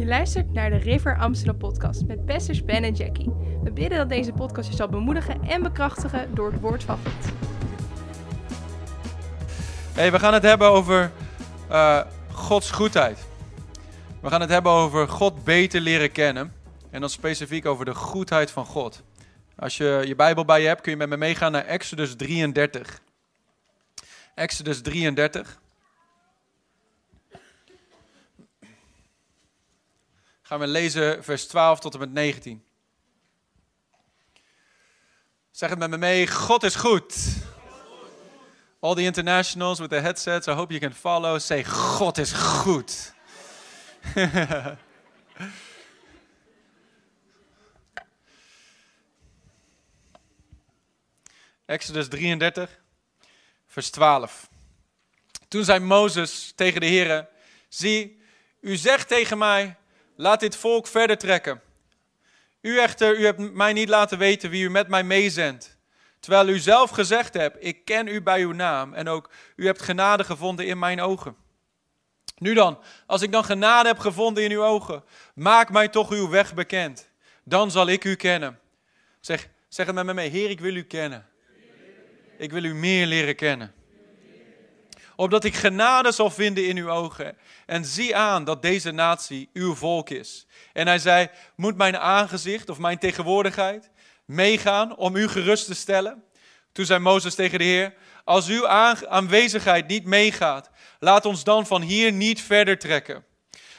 Je luistert naar de River Amsterdam podcast met pastors Ben en Jackie. We bidden dat deze podcast je zal bemoedigen en bekrachtigen door het woord van God. Hey, we gaan het hebben over uh, Gods goedheid. We gaan het hebben over God beter leren kennen. En dan specifiek over de goedheid van God. Als je je Bijbel bij je hebt, kun je met me meegaan naar Exodus 33. Exodus 33. Gaan we lezen vers 12 tot en met 19. Zeg het met me mee, God is goed. All the internationals with the headsets, I hope you can follow. Say, God is goed. Exodus 33, vers 12. Toen zei Mozes tegen de Heer: Zie, u zegt tegen mij: Laat dit volk verder trekken. U echter, u hebt mij niet laten weten wie u met mij meezendt. Terwijl u zelf gezegd hebt: Ik ken u bij uw naam en ook u hebt genade gevonden in mijn ogen. Nu dan, als ik dan genade heb gevonden in uw ogen, maak mij toch uw weg bekend. Dan zal ik u kennen. Zeg, zeg het met me mee, Heer, ik wil u kennen. Ik wil u meer leren kennen. Opdat ik genade zal vinden in uw ogen. En zie aan dat deze natie uw volk is. En hij zei, moet mijn aangezicht of mijn tegenwoordigheid meegaan om u gerust te stellen? Toen zei Mozes tegen de Heer, als uw aanwezigheid niet meegaat, laat ons dan van hier niet verder trekken.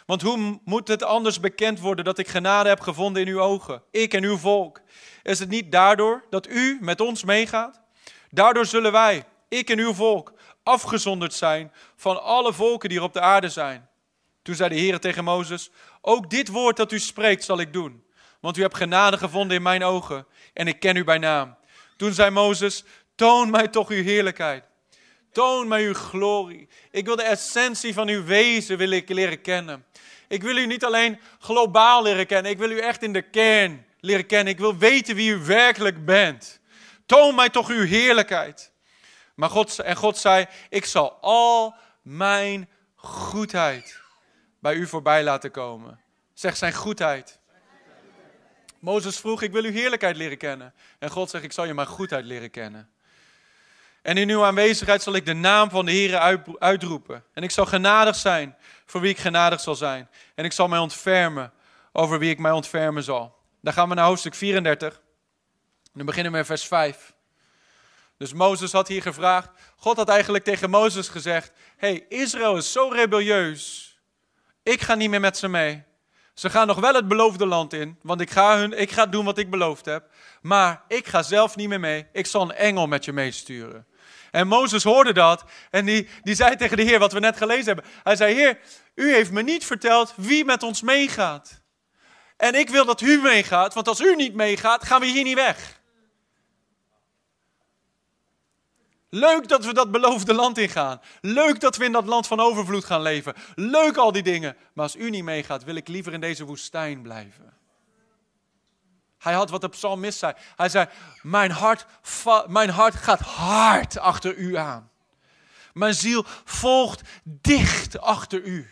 Want hoe moet het anders bekend worden dat ik genade heb gevonden in uw ogen, ik en uw volk? Is het niet daardoor dat u met ons meegaat? Daardoor zullen wij, ik en uw volk, afgezonderd zijn van alle volken die er op de aarde zijn. Toen zei de Heer tegen Mozes, ook dit woord dat u spreekt zal ik doen. Want u hebt genade gevonden in mijn ogen en ik ken u bij naam. Toen zei Mozes, toon mij toch uw heerlijkheid. Toon mij uw glorie. Ik wil de essentie van uw wezen wil leren kennen. Ik wil u niet alleen globaal leren kennen, ik wil u echt in de kern leren kennen. Ik wil weten wie u werkelijk bent. Toon mij toch uw heerlijkheid. Maar God, en God zei, ik zal al mijn goedheid bij u voorbij laten komen. Zeg zijn goedheid. Mozes vroeg, ik wil uw heerlijkheid leren kennen. En God zegt, ik zal je mijn goedheid leren kennen. En in uw aanwezigheid zal ik de naam van de Heer uitroepen. En ik zal genadig zijn voor wie ik genadig zal zijn. En ik zal mij ontfermen over wie ik mij ontfermen zal. Dan gaan we naar hoofdstuk 34. Dan beginnen we met vers 5. Dus Mozes had hier gevraagd. God had eigenlijk tegen Mozes gezegd: hey, Israël is zo rebelleus. Ik ga niet meer met ze mee. Ze gaan nog wel het beloofde land in, want ik ga, hun, ik ga doen wat ik beloofd heb. Maar ik ga zelf niet meer mee. Ik zal een engel met je meesturen. En Mozes hoorde dat en die, die zei tegen de Heer, wat we net gelezen hebben. Hij zei, Heer, u heeft me niet verteld wie met ons meegaat. En ik wil dat u meegaat, want als u niet meegaat, gaan we hier niet weg. Leuk dat we dat beloofde land ingaan. Leuk dat we in dat land van overvloed gaan leven. Leuk al die dingen. Maar als u niet meegaat, wil ik liever in deze woestijn blijven. Hij had wat de psalmist zei. Hij zei, mijn hart, mijn hart gaat hard achter u aan. Mijn ziel volgt dicht achter u.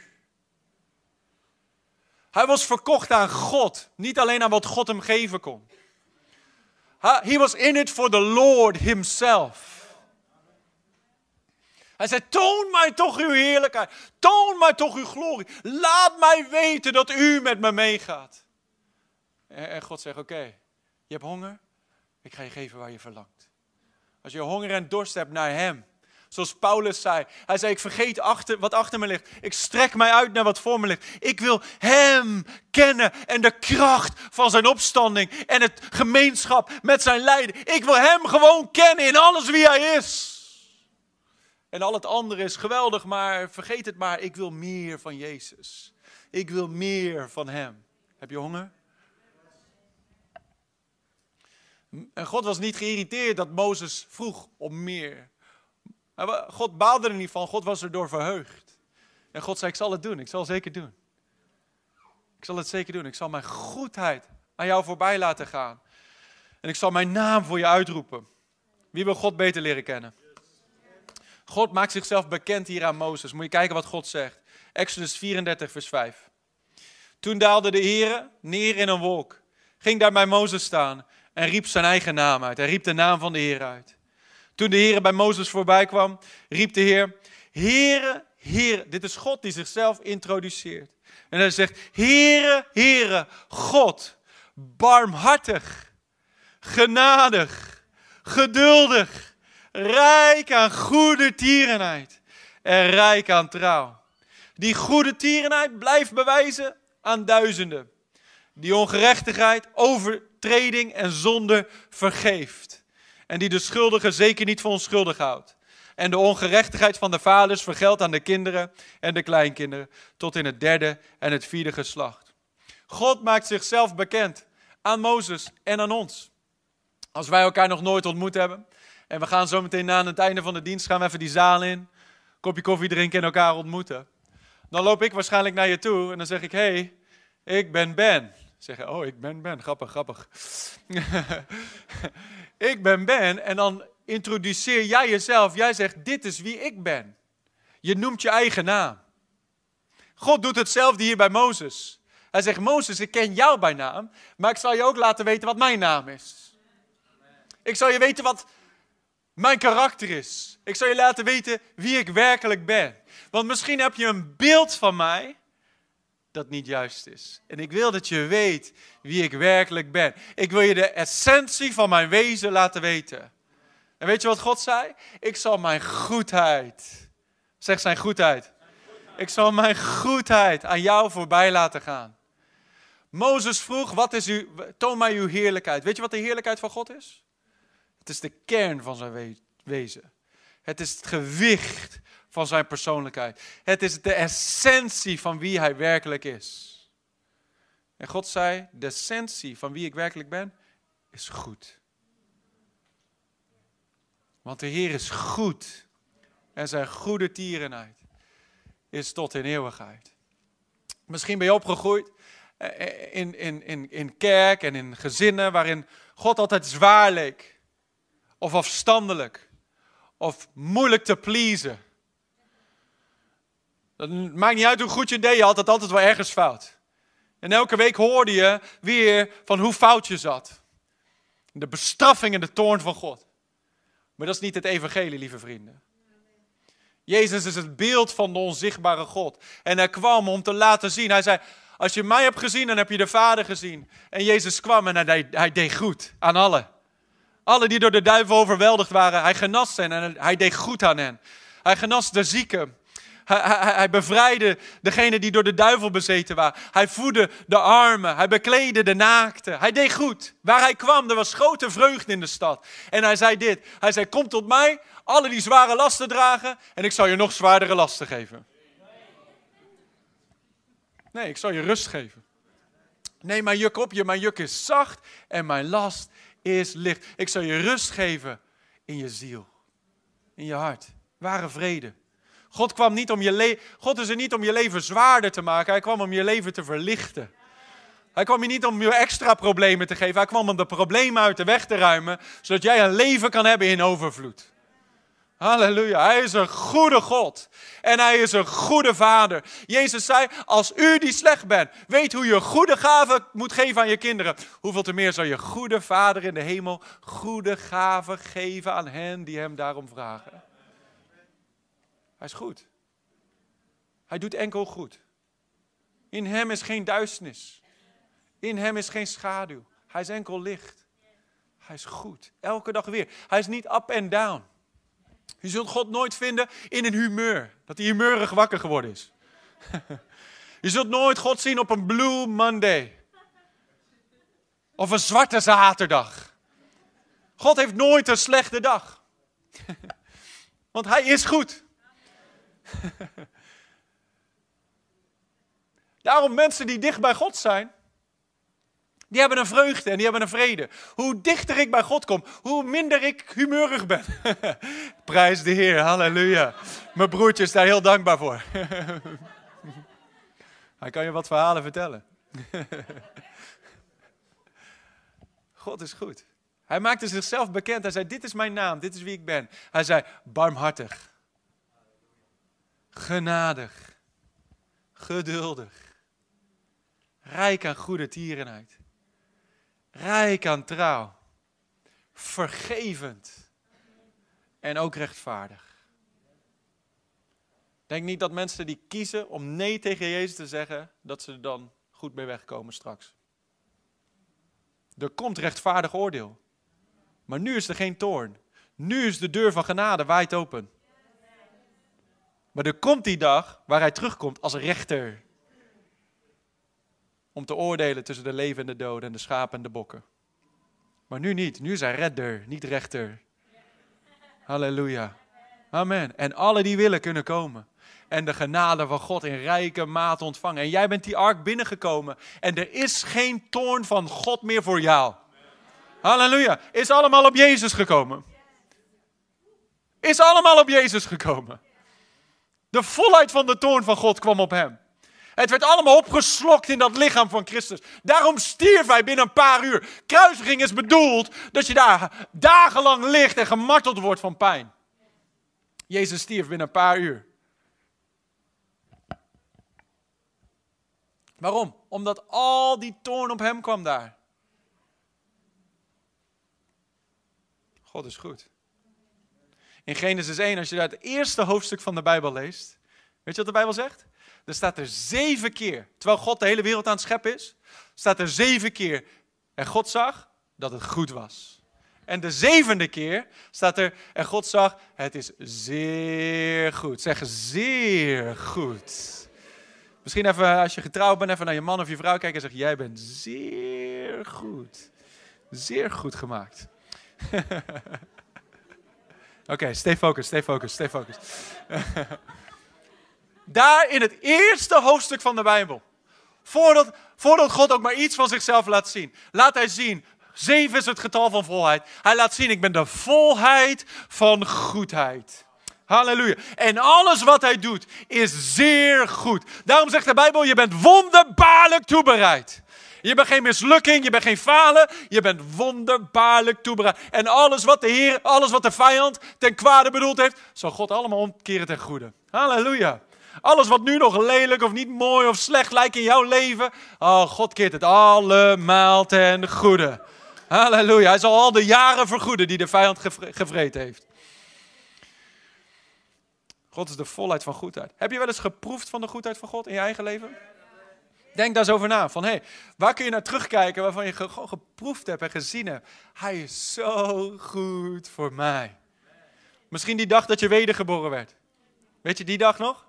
Hij was verkocht aan God, niet alleen aan wat God hem geven kon. He was in it for the Lord himself. Hij zei, toon mij toch uw heerlijkheid. Toon mij toch uw glorie. Laat mij weten dat u met me meegaat. En God zegt, oké, je hebt honger? Ik ga je geven waar je verlangt. Als je honger en dorst hebt naar hem. Zoals Paulus zei. Hij zei, ik vergeet achter, wat achter me ligt. Ik strek mij uit naar wat voor me ligt. Ik wil hem kennen en de kracht van zijn opstanding. En het gemeenschap met zijn lijden. Ik wil hem gewoon kennen in alles wie hij is. En al het andere is geweldig, maar vergeet het maar. Ik wil meer van Jezus. Ik wil meer van Hem. Heb je honger? En God was niet geïrriteerd dat Mozes vroeg om meer. God baalde er niet van, God was er door verheugd. En God zei, ik zal het doen, ik zal het zeker doen. Ik zal het zeker doen, ik zal mijn goedheid aan jou voorbij laten gaan. En ik zal mijn naam voor je uitroepen. Wie wil God beter leren kennen? God maakt zichzelf bekend hier aan Mozes. Moet je kijken wat God zegt. Exodus 34, vers 5. Toen daalde de Heer neer in een wolk, ging daar bij Mozes staan en riep zijn eigen naam uit. Hij riep de naam van de Heer uit. Toen de Heer bij Mozes voorbij kwam, riep de Heer, Heere, Heere, dit is God die zichzelf introduceert. En hij zegt, Heere, Heere, God, barmhartig, genadig, geduldig, rijk aan goede tierenheid en rijk aan trouw. Die goede tierenheid blijft bewijzen aan duizenden. Die ongerechtigheid, overtreding en zonde vergeeft. En die de schuldige zeker niet voor onschuldig houdt. En de ongerechtigheid van de vaders vergeldt aan de kinderen en de kleinkinderen. Tot in het derde en het vierde geslacht. God maakt zichzelf bekend aan Mozes en aan ons. Als wij elkaar nog nooit ontmoet hebben. En we gaan zo meteen na aan het einde van de dienst gaan we even die zaal in. Kopje koffie drinken en elkaar ontmoeten. Dan loop ik waarschijnlijk naar je toe en dan zeg ik: hey, ik ben Ben. Zeggen, oh, ik ben Ben. Grappig, grappig. ik ben Ben. En dan introduceer jij jezelf. Jij zegt, dit is wie ik ben. Je noemt je eigen naam. God doet hetzelfde hier bij Mozes. Hij zegt, Mozes, ik ken jou bij naam, maar ik zal je ook laten weten wat mijn naam is. Ik zal je weten wat mijn karakter is. Ik zal je laten weten wie ik werkelijk ben. Want misschien heb je een beeld van mij dat niet juist is. En ik wil dat je weet wie ik werkelijk ben. Ik wil je de essentie van mijn wezen laten weten. En weet je wat God zei? Ik zal mijn goedheid, zeg zijn goedheid. Ik zal mijn goedheid aan jou voorbij laten gaan. Mozes vroeg, wat is u, toon mij uw heerlijkheid. Weet je wat de heerlijkheid van God is? Het is de kern van zijn wezen. Het is het gewicht van zijn persoonlijkheid. Het is de essentie van wie hij werkelijk is. En God zei, de essentie van wie ik werkelijk ben, is goed. Want de Heer is goed. En zijn goede tierenheid is tot in eeuwigheid. Misschien ben je opgegroeid eh, in, in, in, in kerk en in gezinnen waarin God altijd zwaar leek. Of afstandelijk. Of moeilijk te pleasen. Dat maakt niet uit hoe goed je deed, je had het altijd wel ergens fout. En elke week hoorde je weer van hoe fout je zat. De bestraffing en de toorn van God. Maar dat is niet het evangelie, lieve vrienden. Jezus is het beeld van de onzichtbare God. En hij kwam om te laten zien. Hij zei, als je mij hebt gezien, dan heb je de Vader gezien. En Jezus kwam en hij, hij deed goed aan allen. Alle die door de duivel overweldigd waren, hij genas hen en hij deed goed aan hen. Hij genas de zieken. Hij, hij, hij, bevrijdde degene die door de duivel bezeten waren. Hij voedde de armen. Hij bekleedde de naakten. Hij deed goed. Waar hij kwam, er was grote vreugde in de stad. En hij zei dit. Hij zei, kom tot mij, alle die zware lasten dragen, en ik zal je nog zwaardere lasten geven. Nee, ik zal je rust geven. Neem mijn juk op je, mijn juk is zacht en mijn last is licht. Ik zal je rust geven in je ziel, in je hart. Ware vrede. God, kwam niet om je God is er niet om je leven zwaarder te maken, hij kwam om je leven te verlichten. Hij kwam hier niet om je extra problemen te geven, hij kwam om de problemen uit de weg te ruimen, zodat jij een leven kan hebben in overvloed. Halleluja, hij is een goede God en hij is een goede vader. Jezus zei, als u die slecht bent, weet hoe je goede gaven moet geven aan je kinderen. Hoeveel te meer zal je goede vader in de hemel goede gaven geven aan hen die hem daarom vragen. Hij is goed. Hij doet enkel goed. In hem is geen duisternis. In hem is geen schaduw. Hij is enkel licht. Hij is goed. Elke dag weer. Hij is niet up en down. Je zult God nooit vinden in een humeur. Dat hij humeurig wakker geworden is. Je zult nooit God zien op een Blue Monday. Of een zwarte zaterdag. God heeft nooit een slechte dag. Want hij is goed. Daarom mensen die dicht bij God zijn, die hebben een vreugde en die hebben een vrede. Hoe dichter ik bij God kom, hoe minder ik humeurig ben. Prijs de Heer, halleluja. Mijn broertje is daar heel dankbaar voor. Hij kan je wat verhalen vertellen. God is goed. Hij maakte zichzelf bekend. Hij zei: Dit is mijn naam, dit is wie ik ben. Hij zei: Barmhartig genadig, geduldig, Rijk aan goede tierenheid. Rijk aan trouw. Vergevend. En ook rechtvaardig. Denk niet dat mensen die kiezen om nee tegen Jezus te zeggen, dat ze er dan goed mee wegkomen straks. Er komt rechtvaardig oordeel. Maar nu is er geen toorn. Nu is de deur van genade wijd open. Maar er komt die dag waar hij terugkomt als rechter. Om te oordelen tussen de leven en de doden en de schapen en de bokken. Maar nu niet. Nu is hij redder, niet rechter. Halleluja. Amen. En alle die willen kunnen komen. En de genade van God in rijke mate ontvangen. En jij bent die ark binnengekomen. En er is geen toorn van God meer voor jou. Halleluja. Is allemaal op Jezus gekomen. Is allemaal op Jezus gekomen. De volheid van de toorn van God kwam op hem. Het werd allemaal opgeslokt in dat lichaam van Christus. Daarom stierf hij binnen een paar uur. Kruisiging is bedoeld dat je daar dagenlang ligt en gemarteld wordt van pijn. Jezus stierf binnen een paar uur. Waarom? Omdat al die toorn op hem kwam daar. God is goed. In Genesis 1, als je daar het eerste hoofdstuk van de Bijbel leest, weet je wat de Bijbel zegt? Er staat er zeven keer, terwijl God de hele wereld aan het scheppen is, staat er zeven keer. En God zag dat het goed was. En de zevende keer staat er, en God zag, het is zeer goed. Zeg zeer goed. Misschien even, als je getrouwd bent, even naar je man of je vrouw kijken en zeggen, jij bent zeer goed. Zeer goed gemaakt. Oké, stay focused, stay focused, stay focused. Daar in het eerste hoofdstuk van de Bijbel. Voordat, voordat God ook maar iets van zichzelf laat zien. Laat hij zien, zeven is het getal van volheid. Hij laat zien, ik ben de volheid van goedheid. Halleluja. En alles wat hij doet is zeer goed. Daarom zegt de Bijbel, je bent wonderbaarlijk toebereid. Je bent geen mislukking, je bent geen falen, je bent wonderbaarlijk toebereid. En alles wat de Heer, alles wat de vijand ten kwade bedoeld heeft, zal God allemaal omkeren ten goede. Halleluja. Alles wat nu nog lelijk of niet mooi of slecht lijkt in jouw leven, oh, God keert het allemaal ten goede. Halleluja. Hij zal al de jaren vergoeden die de vijand gevreten heeft. God is de volheid van goedheid. Heb je wel eens geproefd van de goedheid van God in je eigen leven? Denk daar eens over na. Van, hey, waar kun je naar terugkijken waarvan je gewoon geproefd hebt en gezien hebt. Hij is zo goed voor mij. Misschien die dag dat je wedergeboren werd. Weet je die dag nog?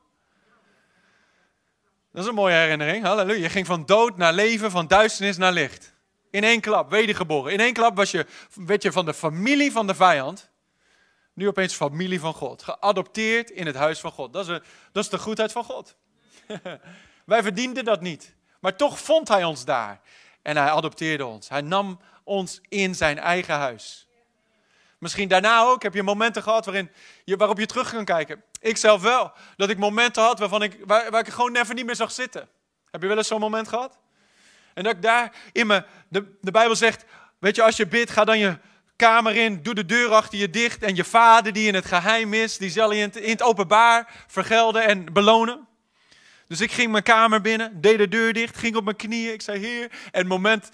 Dat is een mooie herinnering. Halleluja. Je ging van dood naar leven, van duisternis naar licht. In één klap, wedergeboren. In één klap was je, weet je van de familie van de vijand. Nu opeens familie van God. Geadopteerd in het huis van God. Dat is, dat is de goedheid van God. Wij verdienden dat niet. Maar toch vond hij ons daar. En hij adopteerde ons. Hij nam ons in zijn eigen huis. Misschien daarna ook heb je momenten gehad waarin je, waarop je terug kan kijken. Ik zelf wel. Dat ik momenten had waarvan ik, waar, waar ik gewoon even niet meer zag zitten. Heb je wel eens zo'n moment gehad? En dat ik daar in me, de, de Bijbel zegt, weet je, als je bidt, ga dan je kamer in, doe de deur achter je dicht. En je vader die in het geheim is, die zal je in het, in het openbaar vergelden en belonen. Dus ik ging mijn kamer binnen, deed de deur dicht, ging op mijn knieën. Ik zei, Heer. En het moment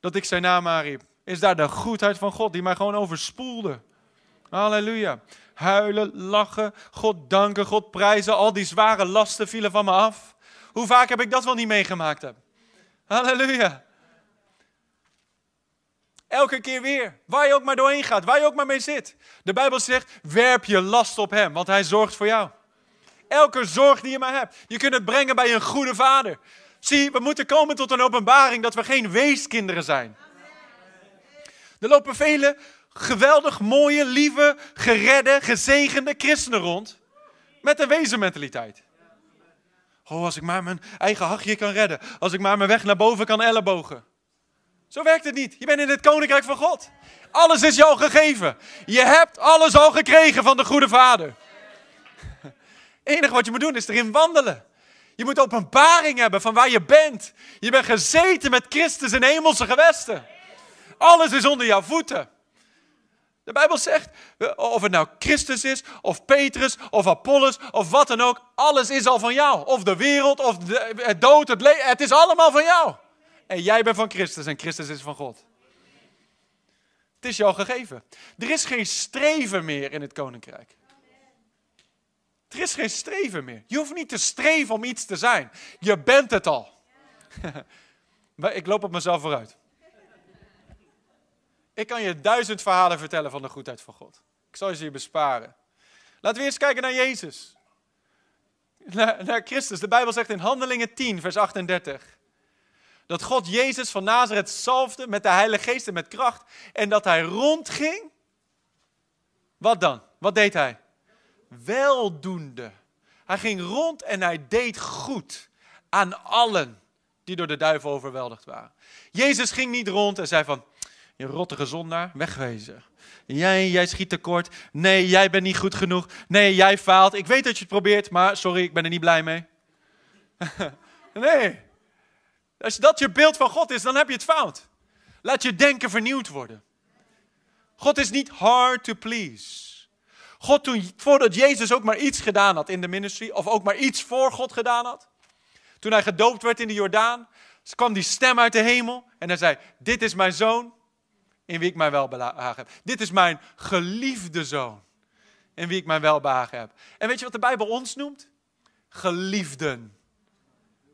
dat ik zijn naam aanriep, is daar de goedheid van God die mij gewoon overspoelde. Halleluja. Huilen, lachen, God danken, God prijzen. Al die zware lasten vielen van me af. Hoe vaak heb ik dat wel niet meegemaakt? Heb? Halleluja. Elke keer weer. Waar je ook maar doorheen gaat, waar je ook maar mee zit. De Bijbel zegt, werp je last op hem, want hij zorgt voor jou. Elke zorg die je maar hebt. Je kunt het brengen bij een goede vader. Zie, we moeten komen tot een openbaring dat we geen weeskinderen zijn. Er lopen vele geweldig mooie, lieve, geredde, gezegende christenen rond. Met een wezenmentaliteit. Oh, als ik maar mijn eigen hachje kan redden. Als ik maar mijn weg naar boven kan ellebogen. Zo werkt het niet. Je bent in het koninkrijk van God. Alles is jou gegeven. Je hebt alles al gekregen van de goede vader. Het enige wat je moet doen is erin wandelen. Je moet openbaring hebben van waar je bent. Je bent gezeten met Christus in hemelse gewesten. Alles is onder jouw voeten. De Bijbel zegt, of het nou Christus is, of Petrus, of Apollos, of wat dan ook, alles is al van jou. Of de wereld, of de, het dood, het leven, het is allemaal van jou. En jij bent van Christus en Christus is van God. Het is jou gegeven. Er is geen streven meer in het koninkrijk. Er is geen streven meer. Je hoeft niet te streven om iets te zijn. Je bent het al. maar ik loop op mezelf vooruit. Ik kan je duizend verhalen vertellen van de goedheid van God. Ik zal ze je besparen. Laten we eerst kijken naar Jezus. Naar, naar Christus. De Bijbel zegt in Handelingen 10, vers 38 dat God Jezus van Nazareth zalfde met de Heilige Geest en met kracht. En dat hij rondging. Wat dan? Wat deed hij? Weldoende. Hij ging rond en hij deed goed aan allen die door de duivel overweldigd waren. Jezus ging niet rond en zei van, je rottige zondaar, wegwezen. Jij, jij schiet tekort. Nee, jij bent niet goed genoeg. Nee, jij faalt. Ik weet dat je het probeert, maar sorry, ik ben er niet blij mee. nee. Als dat je beeld van God is, dan heb je het fout. Laat je denken vernieuwd worden. God is niet hard to please. God, toen, voordat Jezus ook maar iets gedaan had in de ministry, of ook maar iets voor God gedaan had, toen hij gedoopt werd in de Jordaan, kwam die stem uit de hemel en hij zei: Dit is mijn zoon, in wie ik mijn welbehagen heb. Dit is mijn geliefde zoon, in wie ik mijn welbehagen heb. En weet je wat de Bijbel ons noemt? Geliefden.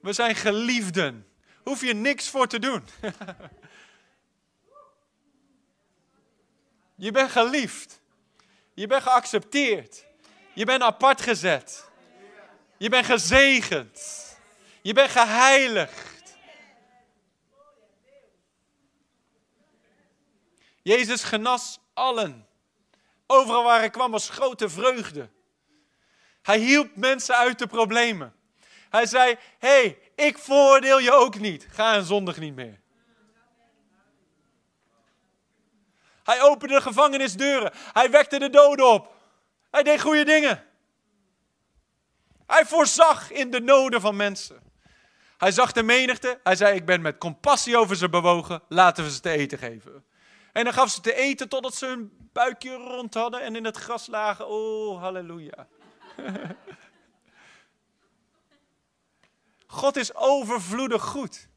We zijn geliefden hoef je niks voor te doen. je bent geliefd. Je bent geaccepteerd. Je bent apart gezet. Je bent gezegend. Je bent geheiligd. Jezus genas allen. Overal waar hij kwam was grote vreugde. Hij hielp mensen uit de problemen. Hij zei: hey, ik voordeel je ook niet. Ga en zondig niet meer. Hij opende de gevangenisdeuren. Hij wekte de doden op. Hij deed goede dingen. Hij voorzag in de noden van mensen. Hij zag de menigte. Hij zei: Ik ben met compassie over ze bewogen. Laten we ze te eten geven. En dan gaf ze te eten totdat ze hun buikje rond hadden en in het gras lagen. Oh, halleluja. God is overvloedig goed.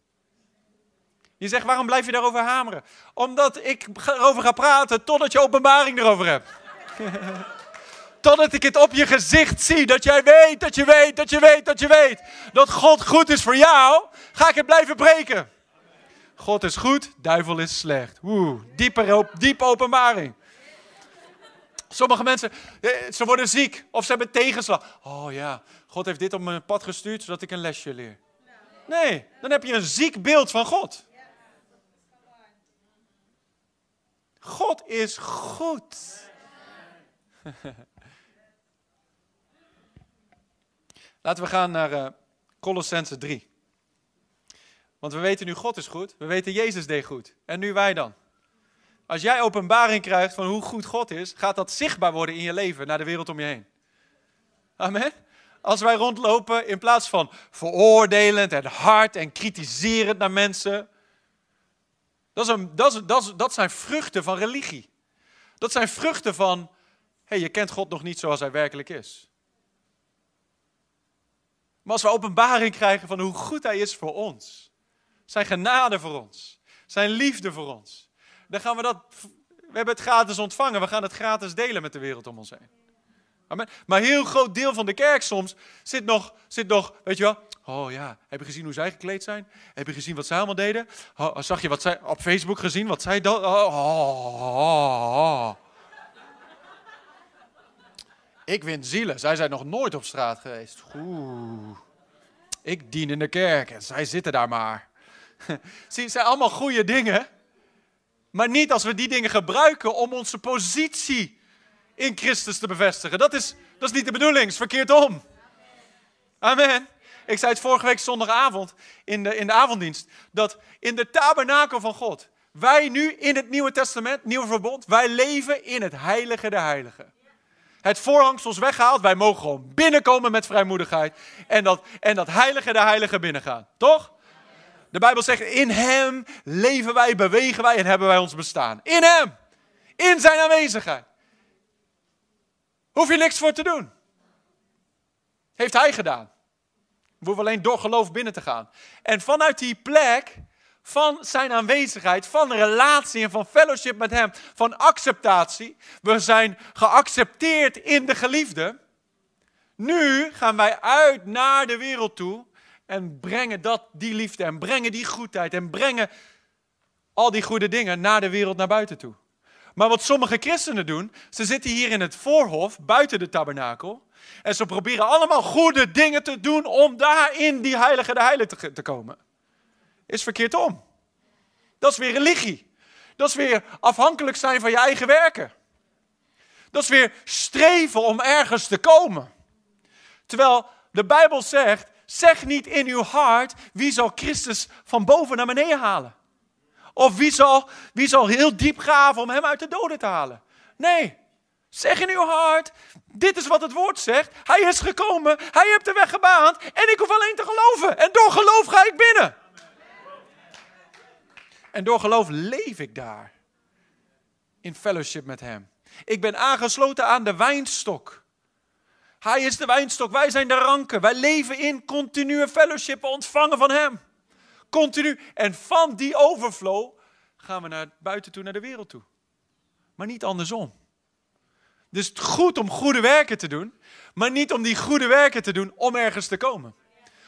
Je zegt, waarom blijf je daarover hameren? Omdat ik erover ga praten totdat je openbaring erover hebt. totdat ik het op je gezicht zie. Dat jij weet, dat je weet, dat je weet, dat je weet. Dat God goed is voor jou. Ga ik het blijven breken. God is goed, duivel is slecht. Oeh, diepe, openbaring. Sommige mensen, eh, ze worden ziek of ze hebben tegenslag. Oh ja, God heeft dit op mijn pad gestuurd zodat ik een lesje leer. Nee, dan heb je een ziek beeld van God. God is goed. Laten we gaan naar uh, Colossense 3. Want we weten nu God is goed, we weten Jezus deed goed. En nu wij dan. Als jij openbaring krijgt van hoe goed God is, gaat dat zichtbaar worden in je leven naar de wereld om je heen. Amen. Als wij rondlopen in plaats van veroordelend en hard en kritiserend naar mensen. Dat, is een, dat, zijn vruchten van religie. Dat zijn vruchten van, hey, je kent God nog niet zoals hij werkelijk is. Maar als we openbaring krijgen van hoe goed hij is voor ons, zijn genade voor ons, zijn liefde voor ons, dan gaan we dat. We hebben het gratis ontvangen. We gaan het gratis delen met de wereld om ons heen. Amen. Maar een heel groot deel van de kerk soms zit nog, zit nog, weet je wel. Oh ja, heb je gezien hoe zij gekleed zijn? Heb je gezien wat zij allemaal deden? Zag je wat zij op Facebook gezien? Wat zij dat? Oh, oh, oh, Ik win zielen. Zij zijn nog nooit op straat geweest. Oeh. Ik dien in de kerk en zij zitten daar maar. Zie, het zijn allemaal goede dingen. Maar niet als we die dingen gebruiken om onze positie in Christus te bevestigen. Dat is, dat is niet de bedoeling, het is verkeerd om. Amen. Ik zei het vorige week zondagavond in de, in de avonddienst. Dat in de tabernakel van God, wij nu in het Nieuwe Testament, Nieuwe Verbond, wij leven in het heilige der heiligen. Het voorhangsel is weggehaald, wij mogen gewoon binnenkomen met vrijmoedigheid. En dat, en dat heilige der heiligen binnengaan. Toch? De Bijbel zegt, in Hem leven wij, bewegen wij en hebben wij ons bestaan. In Hem. In Zijn aanwezigheid. Hoef je niks voor te doen. Heeft Hij gedaan. We hoeven alleen door geloof binnen te gaan. En vanuit die plek van zijn aanwezigheid, van relatie en van fellowship met hem, van acceptatie. We zijn geaccepteerd in de geliefde. Nu gaan wij uit naar de wereld toe en brengen dat, die liefde en brengen die goedheid en brengen al die goede dingen naar de wereld naar buiten toe. Maar wat sommige christenen doen, ze zitten hier in het voorhof, buiten de tabernakel. En ze proberen allemaal goede dingen te doen om daar in die heilige de heilige te, te komen. Is verkeerd om. Dat is weer religie. Dat is weer afhankelijk zijn van je eigen werken. Dat is weer streven om ergens te komen. Terwijl de Bijbel zegt, zeg niet in uw hart wie zal Christus van boven naar beneden halen. Of wie zal, wie zal heel diep graven om hem uit de doden te halen. Nee, zeg in uw hart, dit is wat het woord zegt. Hij is gekomen, hij heeft de weg gebaand en ik hoef alleen te geloven. En door geloof ga ik binnen. En door geloof leef ik daar. In fellowship met hem. Ik ben aangesloten aan de wijnstok. Hij is de wijnstok, wij zijn de ranken. Wij leven in continue fellowship, ontvangen van hem. Continu. En van die overflow gaan we naar buiten toe, naar de wereld toe. Maar niet andersom. Dus het is goed om goede werken te doen, maar niet om die goede werken te doen om ergens te komen.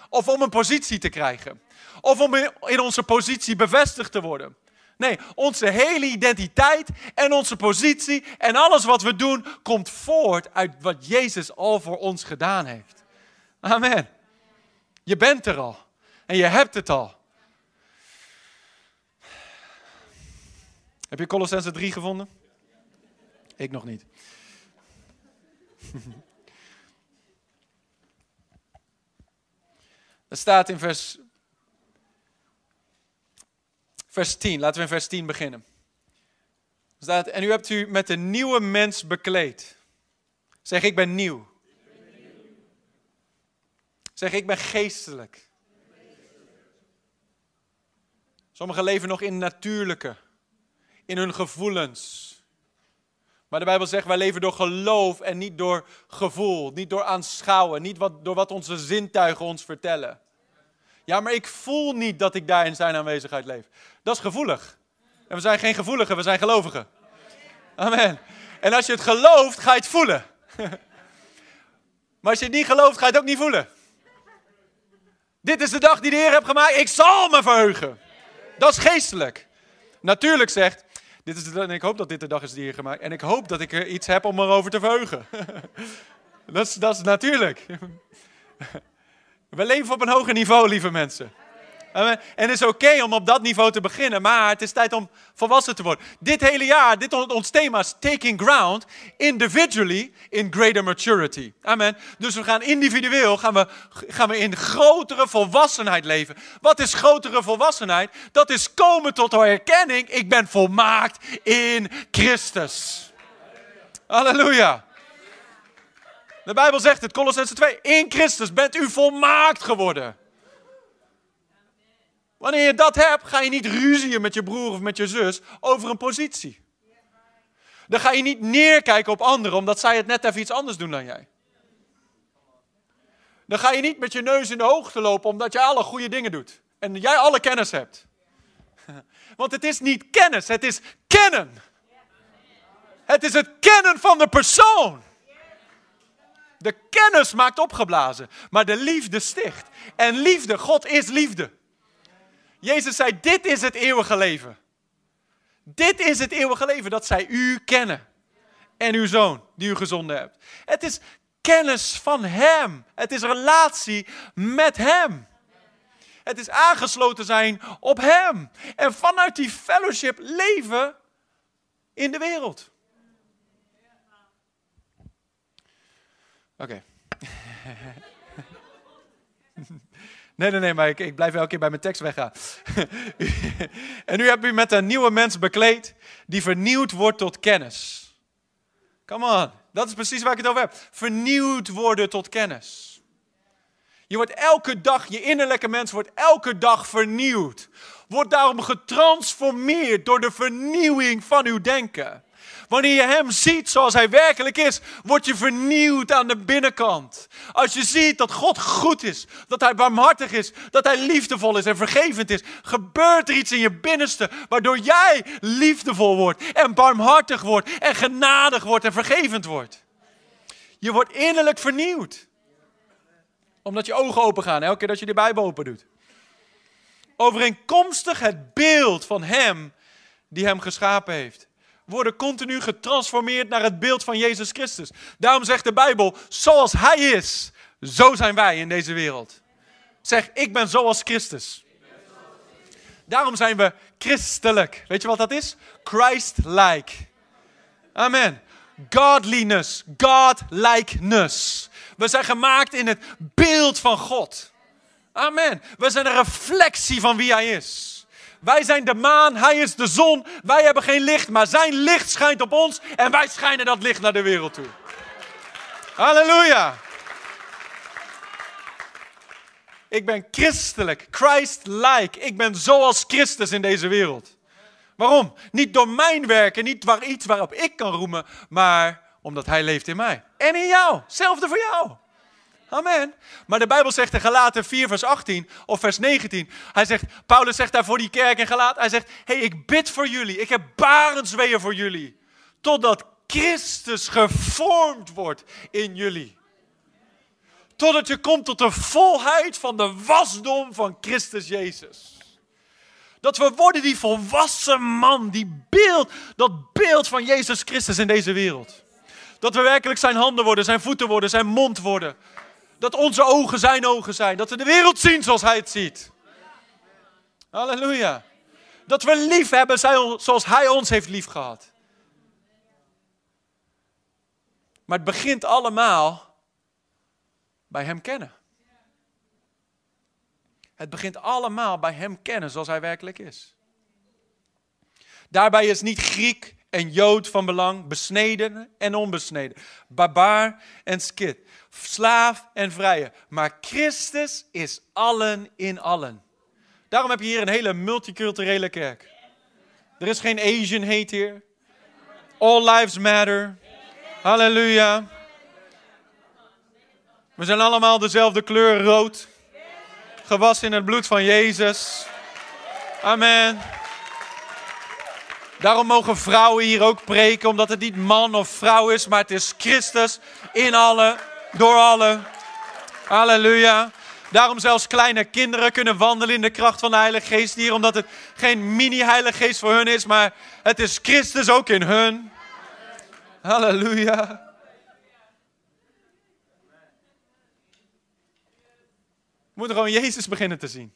Of om een positie te krijgen. Of om in onze positie bevestigd te worden. Nee, onze hele identiteit en onze positie en alles wat we doen komt voort uit wat Jezus al voor ons gedaan heeft. Amen. Je bent er al en je hebt het al. Heb je Colossense 3 gevonden? Ik nog niet. Er staat in vers, vers 10, laten we in vers 10 beginnen. Staat, en u hebt u met een nieuwe mens bekleed. Zeg, ik ben nieuw. Zeg, ik ben geestelijk. Sommigen leven nog in natuurlijke in hun gevoelens. Maar de Bijbel zegt, wij leven door geloof en niet door gevoel, niet door aanschouwen, niet wat, door wat onze zintuigen ons vertellen. Ja, maar ik voel niet dat ik daar in zijn aanwezigheid leef. Dat is gevoelig. En we zijn geen gevoeligen, we zijn gelovigen. Amen. En als je het gelooft, ga je het voelen. Maar als je het niet gelooft, ga je het ook niet voelen. Dit is de dag die de Heer heeft gemaakt. Ik zal me verheugen. Dat is geestelijk. Natuurlijk zegt, dit is en ik hoop dat dit de dag is die je gemaakt. En ik hoop dat ik er iets heb om erover te verheugen. dat, is, dat is natuurlijk. We leven op een hoger niveau, lieve mensen. En het is oké om op dat niveau te beginnen, maar het is tijd om volwassen te worden. Dit hele jaar, dit ons thema is taking ground individually in greater maturity. Amen. Dus we gaan individueel, gaan we, gaan we in grotere volwassenheid leven. Wat is grotere volwassenheid? Dat is komen tot de herkenning, ik ben volmaakt in Christus. Halleluja. De Bijbel zegt het, Colossense 2, in Christus bent u volmaakt geworden. Wanneer je dat hebt, ga je niet ruzien met je broer of met je zus over een positie. Dan ga je niet neerkijken op anderen omdat zij het net even iets anders doen dan jij. Dan ga je niet met je neus in de hoogte lopen omdat jij alle goede dingen doet. En jij alle kennis hebt. Want het is niet kennis, het is kennen. Het is het kennen van de persoon. De kennis maakt opgeblazen, maar de liefde sticht. En liefde, God is liefde. Jezus zei, dit is het eeuwige leven. Dit is het eeuwige leven, dat zij u kennen. En uw zoon, die u gezonden hebt. Het is kennis van Hem. Het is relatie met Hem. Het is aangesloten zijn op Hem. En vanuit die fellowship leven in de wereld. Oké. Nee, nee, nee, maar ik, ik blijf elke keer bij mijn tekst weggaan. en nu heb u met een nieuwe mens bekleed die vernieuwd wordt tot kennis. Come on, dat is precies waar ik het over heb. Vernieuwd worden tot kennis. Je wordt elke dag, je innerlijke mens wordt elke dag vernieuwd. Wordt daarom getransformeerd door de vernieuwing van uw denken. Wanneer je Hem ziet zoals Hij werkelijk is, word je vernieuwd aan de binnenkant. Als je ziet dat God goed is, dat Hij barmhartig is, dat Hij liefdevol is en vergevend is, gebeurt er iets in je binnenste waardoor jij liefdevol wordt en barmhartig wordt en genadig wordt en vergevend wordt. Je wordt innerlijk vernieuwd. Omdat je ogen open gaan elke keer dat je de Bijbel open doet. Overeenkomstig het beeld van Hem die Hem geschapen heeft worden continu getransformeerd naar het beeld van Jezus Christus. Daarom zegt de Bijbel, zoals Hij is, zo zijn wij in deze wereld. Zeg, ik ben zoals Christus. Daarom zijn we christelijk. Weet je wat dat is? Christ-like. Amen. Godliness, godlikeness. We zijn gemaakt in het beeld van God. Amen. We zijn een reflectie van wie Hij is. Wij zijn de maan, hij is de zon. Wij hebben geen licht, maar zijn licht schijnt op ons en wij schijnen dat licht naar de wereld toe. Halleluja. Ik ben christelijk, Christ-like. Ik ben zoals Christus in deze wereld. Waarom? Niet door mijn werken, niet waar iets waarop ik kan roemen, maar omdat Hij leeft in mij. En in jou. Hetzelfde voor jou. Amen. Maar de Bijbel zegt in Galaten 4 vers 18 of vers 19. Hij zegt, Paulus zegt daar voor die kerk in Galaten. Hij zegt, hey, ik bid voor jullie. Ik heb barensweeën voor jullie. Totdat Christus gevormd wordt in jullie. Totdat je komt tot de volheid van de wasdom van Christus Jezus. Dat we worden die volwassen man, die beeld, dat beeld van Jezus Christus in deze wereld. Dat we werkelijk zijn handen worden, zijn voeten worden, zijn mond worden. Dat onze ogen zijn ogen zijn. Dat we de wereld zien zoals hij het ziet. Halleluja. Dat we lief hebben zoals hij ons heeft lief gehad. Maar het begint allemaal bij hem kennen. Het begint allemaal bij hem kennen zoals hij werkelijk is. Daarbij is niet Griek en Jood van belang, besneden en onbesneden, barbaar en skit slaaf en vrije. Maar Christus is allen in allen. Daarom heb je hier een hele multiculturele kerk. Er is geen Asian hate hier. All lives matter. Halleluja. We zijn allemaal dezelfde kleur rood. Gewassen in het bloed van Jezus. Amen. Daarom mogen vrouwen hier ook preken, omdat het niet man of vrouw is, maar het is Christus in allen door allen. Halleluja. Daarom zelfs kleine kinderen kunnen wandelen in de kracht van de Heilige Geest hier, omdat het geen mini-Heilige Geest voor hun is, maar het is Christus ook in hun. Halleluja. We moeten gewoon Jezus beginnen te zien.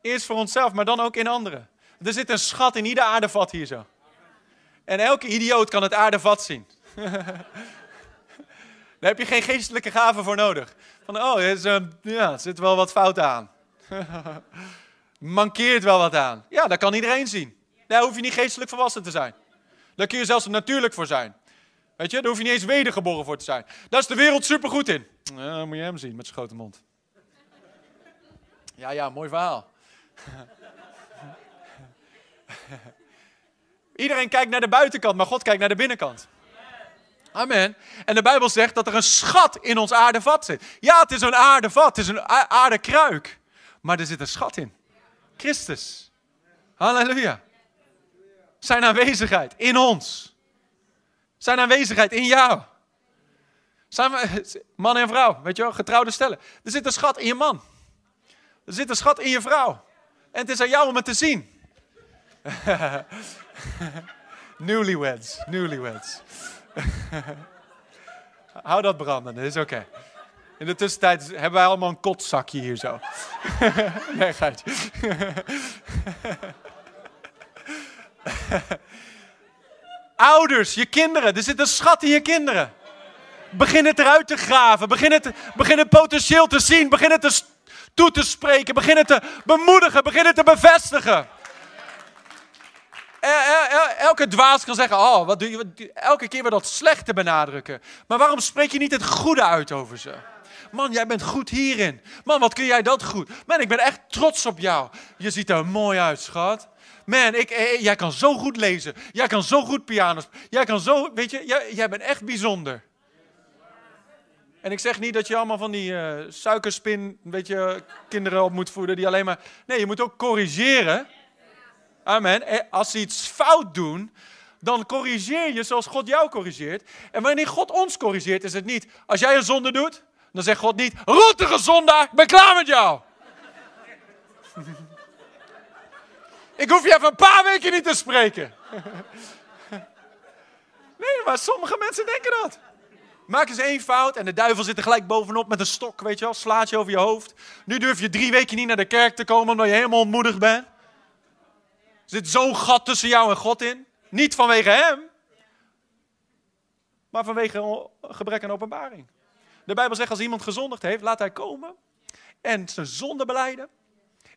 Eerst voor onszelf, maar dan ook in anderen. Er zit een schat in ieder aardevat hier zo. En elke idioot kan het aardevat zien. Daar heb je geen geestelijke gaven voor nodig. Van, oh, er, uh, ja, zit wel wat fout aan. Mankeert wel wat aan. Ja, dat kan iedereen zien. Daar hoef je niet geestelijk volwassen te zijn. Daar kun je zelfs natuurlijk voor zijn. Weet je, daar hoef je niet eens wedergeboren voor te zijn. Daar is de wereld supergoed in. Ja, moet je hem zien met zijn grote mond. Ja, ja, mooi verhaal. Iedereen kijkt naar de buitenkant, maar God kijkt naar de binnenkant. Amen. En de Bijbel zegt dat er een schat in ons aardevat zit. Ja, het is een aardevat, het is een aardekruik. Maar er zit een schat in. Christus. Halleluja. Zijn aanwezigheid in ons. Zijn aanwezigheid in jou. Zijn man en vrouw, weet je wel, getrouwde stellen. Er zit een schat in je man. Er zit een schat in je vrouw. En het is aan jou om het te zien. newlyweds, newlyweds. Hou dat branden, dat is oké. In de tussentijd hebben wij allemaal een kotzakje hier zo. nee, gaatje. Ouders, je kinderen, er zit een schat in je kinderen. Begin het eruit te graven. Begin het, begin het potentieel te zien. Begin het te, toe te spreken. Begin het te bemoedigen. Begin het te bevestigen elke dwaas kan zeggen, oh, wat doe je, elke keer weer dat slechte benadrukken. Maar waarom spreek je niet het goede uit over ze? Man, jij bent goed hierin. Man, wat kun jij dat goed? Man, ik ben echt trots op jou. Je ziet er mooi uit, schat. man, ik, eh, jij kan zo goed lezen. Jij kan zo goed piano spelen. Jij kan zo, weet je, jij, jij bent echt bijzonder. En ik zeg niet dat je allemaal van die uh, suikerspin, weet je, kinderen op moet voeden die alleen maar... Nee, je moet ook corrigeren. Amen. Als ze iets fout doen, dan corrigeer je zoals God jou corrigeert. En wanneer God ons corrigeert, is het niet... Als jij een zonde doet, dan zegt God niet... Rottige zondaar, ik ben klaar met jou. ik hoef je even een paar weken niet te spreken. nee, maar sommige mensen denken dat. Maak eens één fout en de duivel zit er gelijk bovenop met een stok, weet je wel, slaat je over je hoofd. Nu durf je drie weken niet naar de kerk te komen omdat je helemaal ontmoedigd bent. Zit zo'n gat tussen jou en God in. Niet vanwege hem, maar vanwege gebrek aan openbaring. De Bijbel zegt als iemand gezondigd heeft, laat hij komen en zijn zonde beleiden.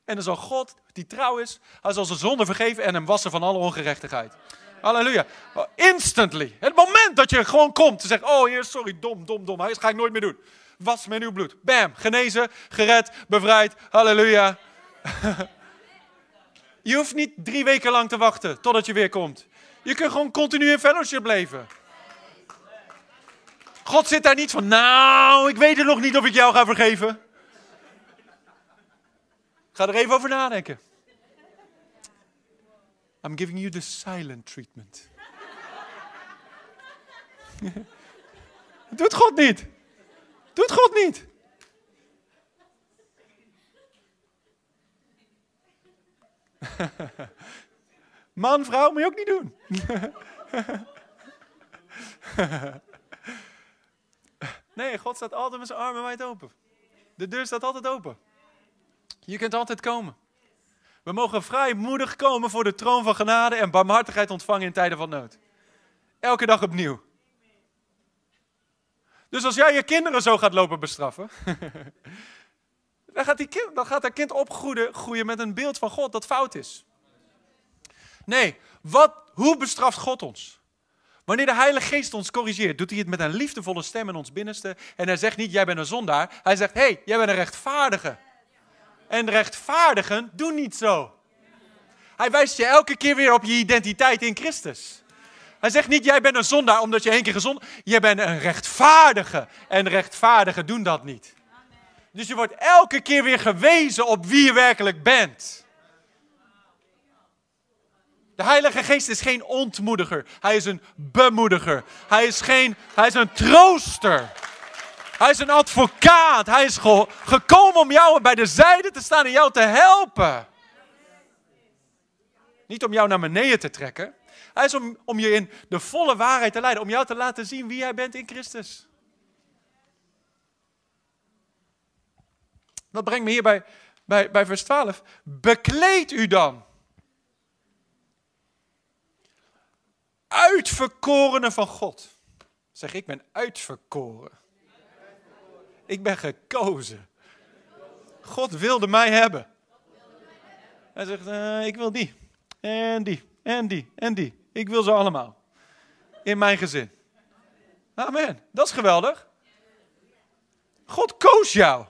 En dan zal God, die trouw is, hij zal zijn zonde vergeven en hem wassen van alle ongerechtigheid. Halleluja. Instantly. Het moment dat je gewoon komt te zeggen, oh heer, sorry, dom, dom, dom. Dat ga ik nooit meer doen. Was met uw bloed. Bam. Genezen, gered, bevrijd. Halleluja. je hoeft niet drie weken lang te wachten totdat je weer komt. Je kunt gewoon continu in fellowship leven. God zit daar niet van, nou, ik weet er nog niet of ik jou ga vergeven. Ga er even over nadenken. I'm giving you the silent treatment. Doet God niet. Doet God niet. Man, vrouw, moet je ook niet doen. nee, God staat altijd met zijn armen wijd open. De deur staat altijd open. Je kunt altijd komen. We mogen vrijmoedig komen voor de troon van genade en barmhartigheid ontvangen in tijden van nood. Elke dag opnieuw. Dus als jij je kinderen zo gaat lopen bestraffen, dan gaat, dat kind opgroeien met een beeld van God dat fout is. Nee, wat, hoe bestraft God ons? Wanneer de Heilige Geest ons corrigeert, doet hij het met een liefdevolle stem in ons binnenste. En hij zegt niet, jij bent een zondaar. Hij zegt, hé, hey, jij bent een rechtvaardige en rechtvaardigen doen niet zo. Hij wijst je elke keer weer op je identiteit in Christus. Hij zegt niet, jij bent een zondaar omdat je één keer gezond Jij bent een rechtvaardige. En rechtvaardigen doen dat niet. Dus je wordt elke keer weer gewezen op wie je werkelijk bent. De Heilige Geest is geen ontmoediger. Hij is een bemoediger. Hij is, geen, hij is een trooster. Hij is een advocaat. Hij is gekomen om jou bij de zijde te staan en jou te helpen. Niet om jou naar beneden te trekken. Hij is om, om je in de volle waarheid te leiden. Om jou te laten zien wie jij bent in Christus. Dat brengt me hier bij, bij, bij vers 12. Bekleed u dan. Uitverkorenen van God. Zeg, ik ben uitverkoren. Ik ben gekozen. God wilde mij hebben. Hij zegt, uh, ik wil die. En die. En die. En die. Ik wil ze allemaal. In mijn gezin. Amen. Dat is geweldig. God koos jou.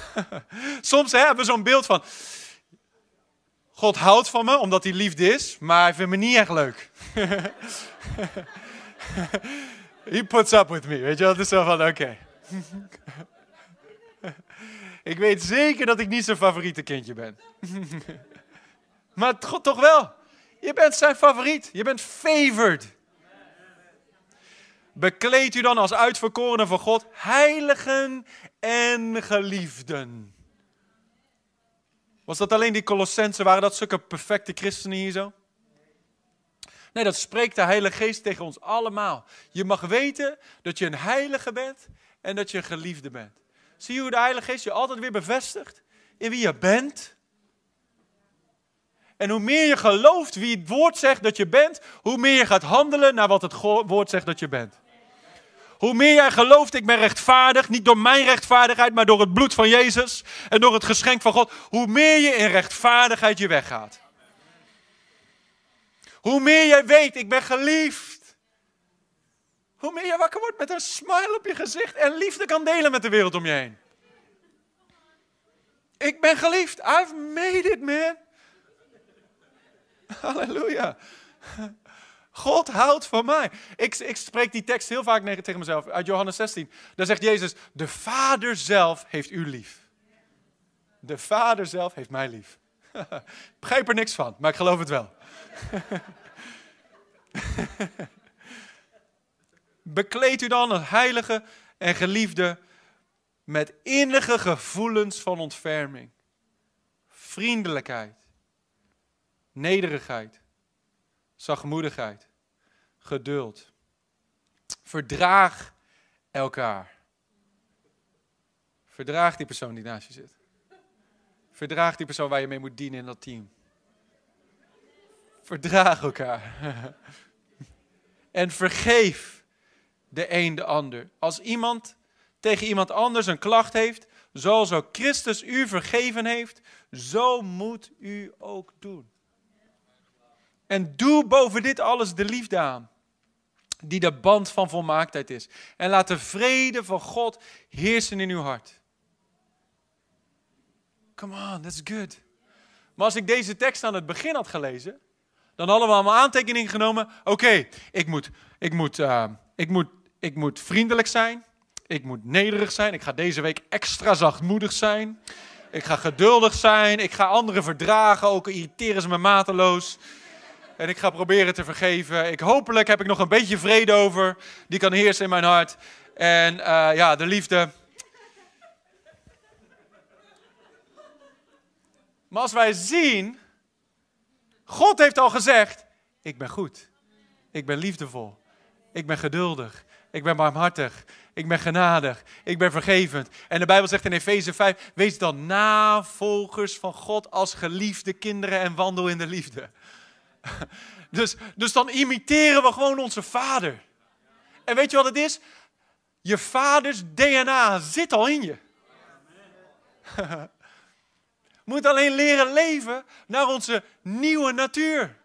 Soms hebben we zo'n beeld van. God houdt van me omdat hij liefde is, maar hij vindt me niet echt leuk. he puts up with me. Weet je, dat is zo van oké. ik weet zeker dat ik niet zijn favoriete kindje ben. maar God toch wel. Je bent zijn favoriet. Je bent favored. Bekleed u dan als uitverkorenen van God, heiligen en geliefden. Was dat alleen die Colossensen? Waren dat zulke perfecte christenen hier zo? Nee, dat spreekt de Heilige Geest tegen ons allemaal. Je mag weten dat je een heilige bent en dat je een geliefde bent. Zie je hoe de Heilige Geest je altijd weer bevestigt in wie je bent? En hoe meer je gelooft wie het woord zegt dat je bent, hoe meer je gaat handelen naar wat het woord zegt dat je bent. Hoe meer jij gelooft, ik ben rechtvaardig, niet door mijn rechtvaardigheid, maar door het bloed van Jezus en door het geschenk van God, hoe meer je in rechtvaardigheid je weggaat. Hoe meer jij weet, ik ben geliefd. Hoe meer je wakker wordt met een smile op je gezicht en liefde kan delen met de wereld om je heen. Ik ben geliefd. I've made it, man. Halleluja. God houdt van mij. Ik, ik spreek die tekst heel vaak tegen mezelf uit Johannes 16. Daar zegt Jezus, de Vader zelf heeft u lief. De Vader zelf heeft mij lief. begrijp er niks van, maar ik geloof het wel. Bekleed u dan als heilige en geliefde met innige gevoelens van ontferming, vriendelijkheid, nederigheid, zachtmoedigheid, geduld. Verdraag elkaar. Verdraag die persoon die naast je zit. Verdraag die persoon waar je mee moet dienen in dat team. Verdraag elkaar. en vergeef de een de ander. Als iemand tegen iemand anders een klacht heeft, zoals ook Christus u vergeven heeft, zo moet u ook doen. En doe boven dit alles de liefde aan, die de band van volmaaktheid is. En laat de vrede van God heersen in uw hart. Come on, that's good. Maar als ik deze tekst aan het begin had gelezen, dan hadden we allemaal aantekeningen genomen. Oké, ik, moet, ik, moet, uh, ik, moet, ik moet vriendelijk zijn. Ik moet nederig zijn. Ik ga deze week extra zachtmoedig zijn. Ik ga geduldig zijn. Ik ga anderen verdragen, ook irriteren ze me mateloos. En ik ga proberen te vergeven. Ik, hopelijk heb ik nog een beetje vrede over. Die kan heersen in mijn hart. En uh, ja, de liefde. Maar als wij zien, God heeft al gezegd, ik ben goed. Ik ben liefdevol. Ik ben geduldig. Ik ben barmhartig. Ik ben genadig. Ik ben vergevend. En de Bijbel zegt in Efeze 5, wees dan navolgers van God als geliefde kinderen en wandel in de liefde. Dus, dus dan imiteren we gewoon onze vader. En weet je wat het is? Je vaders DNA zit al in je. Moet alleen leren leven naar onze nieuwe natuur.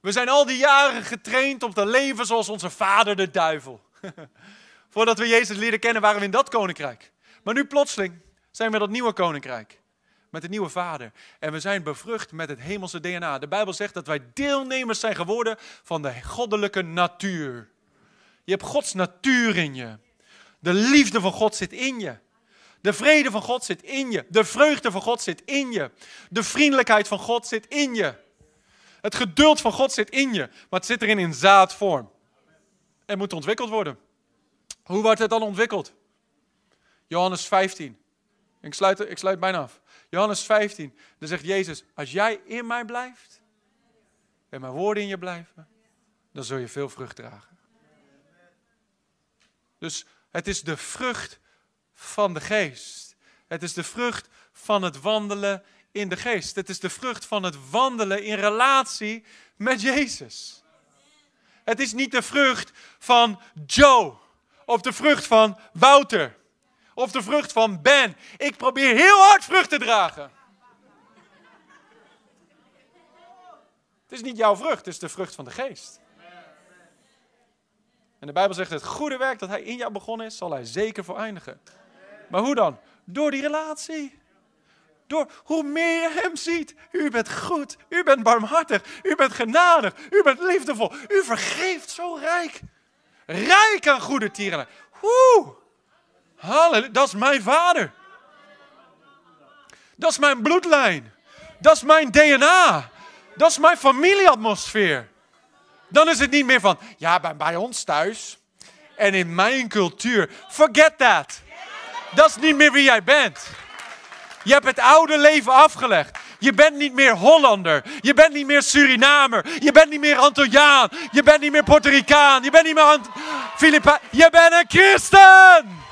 We zijn al die jaren getraind om te leven zoals onze vader de duivel. Voordat we Jezus leren kennen waren we in dat koninkrijk. Maar nu plotseling zijn we dat nieuwe koninkrijk met de nieuwe vader. En we zijn bevrucht met het hemelse DNA. De Bijbel zegt dat wij deelnemers zijn geworden van de goddelijke natuur. Je hebt Gods natuur in je. De liefde van God zit in je. De vrede van God zit in je. De vreugde van God zit in je. De vriendelijkheid van God zit in je. Het geduld van God zit in je. Maar het zit erin in zaadvorm. En moet ontwikkeld worden. Hoe wordt het dan ontwikkeld? Johannes 15. Ik sluit, ik sluit bijna af. Johannes 15, dan zegt Jezus, als jij in mij blijft en mijn woorden in je blijven, dan zul je veel vrucht dragen. Dus het is de vrucht van de geest. Het is de vrucht van het wandelen in de geest. Het is de vrucht van het wandelen in relatie met Jezus. Het is niet de vrucht van Joe of de vrucht van Wouter of de vrucht van Ben. Ik probeer heel hard vrucht te dragen. Het is niet jouw vrucht, het is de vrucht van de geest. En de Bijbel zegt: het goede werk dat hij in jou begonnen is, zal hij zeker eindigen. Maar hoe dan? Door die relatie. Door hoe meer je hem ziet. U bent goed, u bent barmhartig, u bent genadig, u bent liefdevol, u vergeeft zo rijk. Rijk aan goede tieren. Woe! Halleluja, dat is mijn vader. Dat is mijn bloedlijn. Dat is mijn DNA. Dat is mijn familieatmosfeer. Dan is het niet meer van, ja, bij, bij ons thuis en in mijn cultuur. Forget that. Dat is niet meer wie jij bent. Je hebt het oude leven afgelegd. Je bent niet meer Hollander. Je bent niet meer Surinamer. Je bent niet meer Antilliaan. Je bent niet meer Puerto Ricaan. Je bent niet meer Ant Filipijn. Je bent een christen.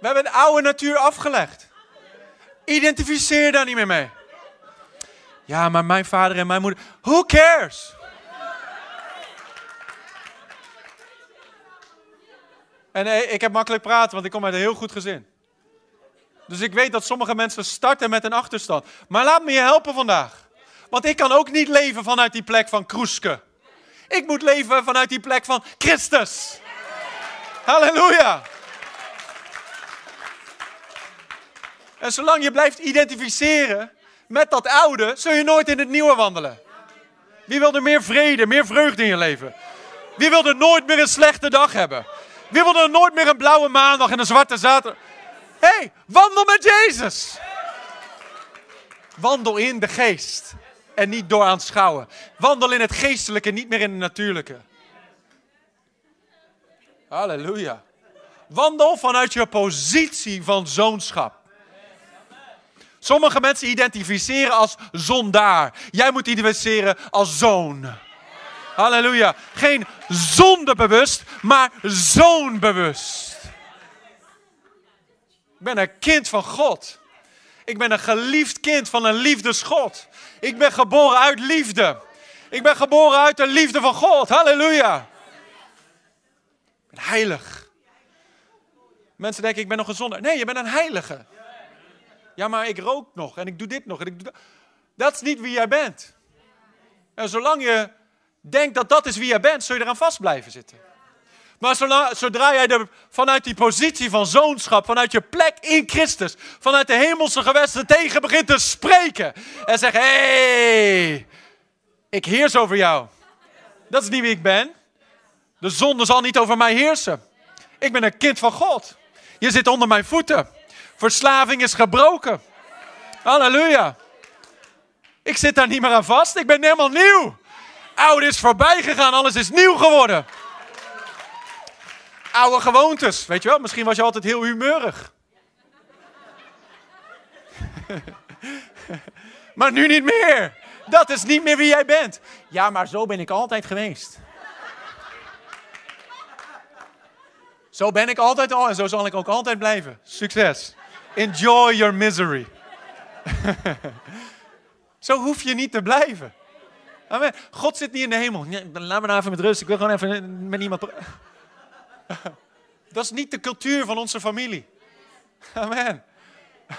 We hebben de oude natuur afgelegd. Identificeer daar niet meer mee. Ja, maar mijn vader en mijn moeder. Who cares? En eh, ik heb makkelijk praten, want ik kom uit een heel goed gezin. Dus ik weet dat sommige mensen starten met een achterstand. Maar laat me je helpen vandaag. Want ik kan ook niet leven vanuit die plek van kroeske. Ik moet leven vanuit die plek van Christus. Halleluja. En zolang je blijft identificeren met dat oude, zul je nooit in het nieuwe wandelen. Wie wil er meer vrede, meer vreugde in je leven? Wie wil er nooit meer een slechte dag hebben? Wie wil er nooit meer een blauwe maandag en een zwarte zaterdag? Hé, hey, wandel met Jezus. Wandel in de geest en niet door aanschouwen. Wandel in het geestelijke, niet meer in het natuurlijke. Halleluja. Wandel vanuit je positie van zoonschap. Sommige mensen identificeren als zondaar. Jij moet identificeren als zoon. Halleluja. Geen zondebewust, maar zoonbewust. Ik ben een kind van God. Ik ben een geliefd kind van een liefdesgod. Ik ben geboren uit liefde. Ik ben geboren uit de liefde van God. Halleluja. Ik ben heilig. Mensen denken, ik ben nog een zondaar. Nee, je bent een heilige. Ja, maar ik rook nog en ik doe dit nog en ik doe dat. Dat is niet wie jij bent. En zolang je denkt dat dat is wie jij bent, zul je eraan vast blijven zitten. Maar zodra jij er vanuit die positie van zoonschap, vanuit je plek in Christus, vanuit de hemelse gewesten tegen begint te spreken en zegt: Hé, hey, ik heers over jou. Dat is niet wie ik ben. De zonde zal niet over mij heersen. Ik ben een kind van God. Je zit onder mijn voeten. Verslaving is gebroken. Halleluja. Ik zit daar niet meer aan vast. Ik ben helemaal nieuw. Oud is voorbij gegaan. Alles is nieuw geworden. Oude gewoontes. Weet je wel, misschien was je altijd heel humeurig. maar nu niet meer. Dat is niet meer wie jij bent. Ja, maar zo ben ik altijd geweest. Zo ben ik altijd al en zo zal ik ook altijd blijven. Succes. Enjoy your misery. Zo hoef je niet te blijven. God zit niet in de hemel. laat me nou even met rust. Ik wil gewoon even met iemand. Dat is niet de cultuur van onze familie. Amen.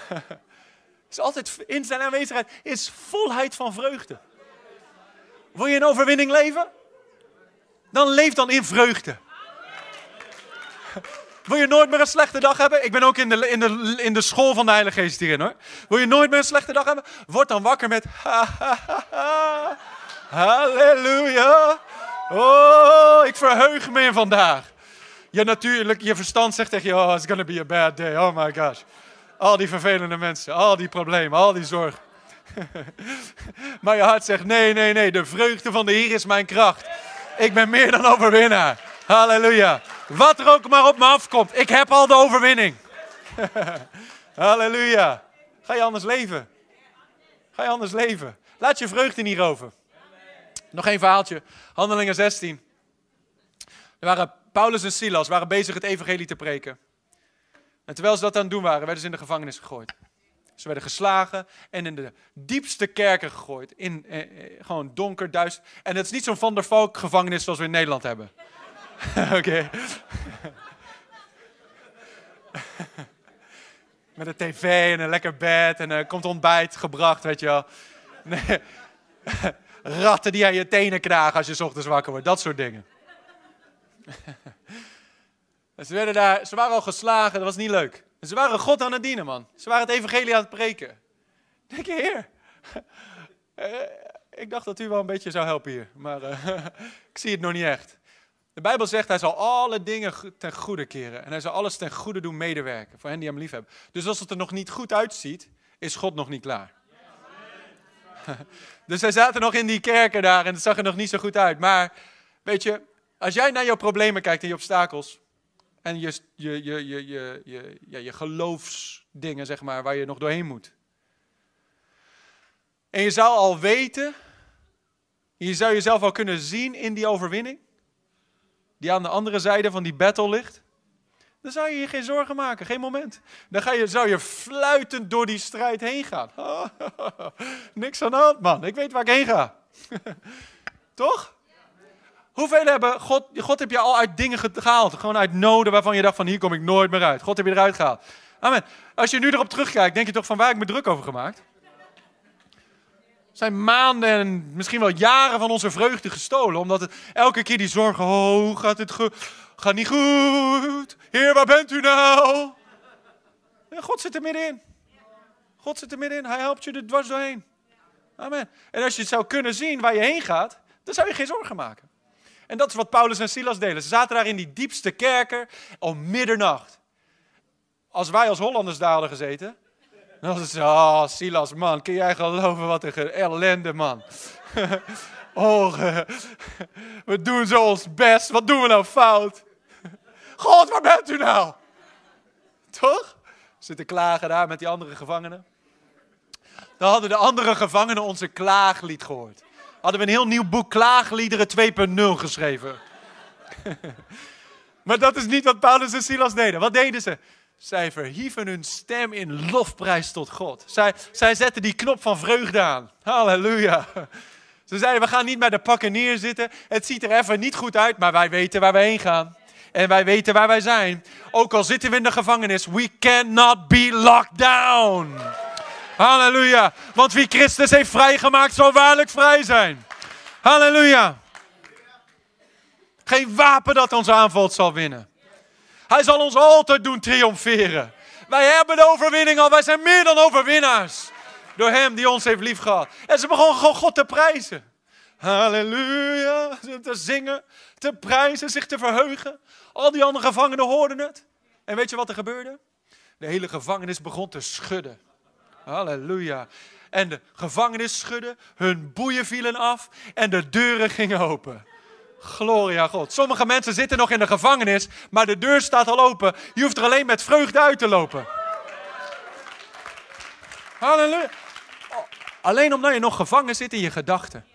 Is altijd in zijn aanwezigheid is volheid van vreugde. Wil je een overwinning leven? Dan leef dan in vreugde. Wil je nooit meer een slechte dag hebben? Ik ben ook in de, in de, in de school van de Heilige Geest hierin hoor. Wil je nooit meer een slechte dag hebben? Word dan wakker met ha, ha, ha, ha. Halleluja. Oh, ik verheug me in vandaag. Je natuurlijk, je verstand zegt tegen je, oh, it's gonna be a bad day. Oh my gosh. Al die vervelende mensen, al die problemen, al die zorg. maar je hart zegt, nee, nee, nee, de vreugde van de Heer is mijn kracht. Ik ben meer dan overwinnaar. Halleluja. Wat er ook maar op me afkomt, ik heb al de overwinning. Halleluja. Ga je anders leven? Ga je anders leven? Laat je vreugde niet roven. Nog één verhaaltje. Handelingen 16. Er waren Paulus en Silas waren bezig het evangelie te preken. En terwijl ze dat aan het doen waren, werden ze in de gevangenis gegooid. Ze werden geslagen en in de diepste kerken gegooid. In, eh, eh gewoon donker, duister. En het is niet zo'n Van der Valk gevangenis zoals we in Nederland hebben. Oké. Met een tv en een lekker bed en er komt ontbijt gebracht, weet je wel. Nee. Ratten die aan je tenen knagen als je ochtends wakker wordt. Dat soort dingen. ze, werden daar, ze waren al geslagen, dat was niet leuk. ze waren God aan het dienen, man. Ze waren het evangelie aan het preken. Denk je, heer, eh, ik dacht dat u wel een beetje zou helpen hier, maar uh, ik zie het nog niet echt. De Bijbel zegt, hij zal alle dingen ten goede keren. En hij zal alles ten goede doen medewerken, voor hen die hem lief hebben. Dus als het er nog niet goed uitziet, is God nog niet klaar. dus zij zaten nog in die kerken daar en het zag er nog niet zo goed uit. Maar weet je, als jij naar jouw problemen kijkt en je obstakels, en je, je, je, je, je, je, ja, je geloofsdingen, zeg maar, waar je nog doorheen moet. En je zou al weten, je zou jezelf al kunnen zien in die overwinning, die aan de andere zijde van die battle ligt. Dan zou je je geen zorgen maken, geen moment. Dan ga je, zou je fluitend door die strijd heen gaan. niks aan de hand, man. Ik weet waar ik heen ga. Toch? Hoeveel hebben God, God heb je al uit dingen gehaald, gewoon uit noden waarvan je dacht van hier kom ik nooit meer uit. God heb je eruit gehaald. Amen. Als je nu erop terugkijkt, denk je toch van waar heb ik me druk over gemaakt? zijn maanden en misschien wel jaren van onze vreugde gestolen. Omdat het elke keer die zorgen, oh, gaat het go gaat niet goed? Heer, waar bent u nou? En God zit er middenin. God zit er middenin. Hij helpt je er dwars doorheen. Amen. En als je het zou kunnen zien waar je heen gaat, dan zou je geen zorgen maken. En dat is wat Paulus en Silas deden. Ze zaten daar in die diepste kerker om middernacht. Als wij als Hollanders daar hadden gezeten, dan was het oh, Silas, man, kun jij geloven wat een ellende, man. oh, we doen zo ons best, wat doen we nou fout? God, waar bent u nou? Toch? Zitten klagen daar met die andere gevangenen. Dan hadden de andere gevangenen onze klaaglied gehoord. Hadden we een heel nieuw boek Klaagliederen 2.0 geschreven. maar dat is niet wat Paulus en Silas deden. Wat deden ze? Zij verhieven hun stem in lofprijs tot God. Zij, zij zetten die knop van vreugde aan. Halleluja. Ze zeiden, we gaan niet bij de pakken neerzitten. Het ziet er even niet goed uit, maar wij weten waar we heen gaan. En wij weten waar wij zijn. Ook al zitten we in de gevangenis, we cannot be locked down. Halleluja. Want wie Christus heeft vrijgemaakt, zal waarlijk vrij zijn. Halleluja. Geen wapen dat ons aanvalt zal winnen. Hij zal ons altijd doen triomferen. Wij hebben de overwinning al. Wij zijn meer dan overwinnaars. Door hem die ons heeft liefgehad. En ze begonnen gewoon God te prijzen. Halleluja. Te zingen, te prijzen, zich te verheugen. Al die andere gevangenen hoorden het. En weet je wat er gebeurde? De hele gevangenis begon te schudden. Halleluja. En de gevangenis schudde, hun boeien vielen af en de deuren gingen open. Gloria God. Sommige mensen zitten nog in de gevangenis, maar de deur staat al open. Je hoeft er alleen met vreugde uit te lopen. Halleluja. Alleen omdat je nog gevangen zit in je gedachten.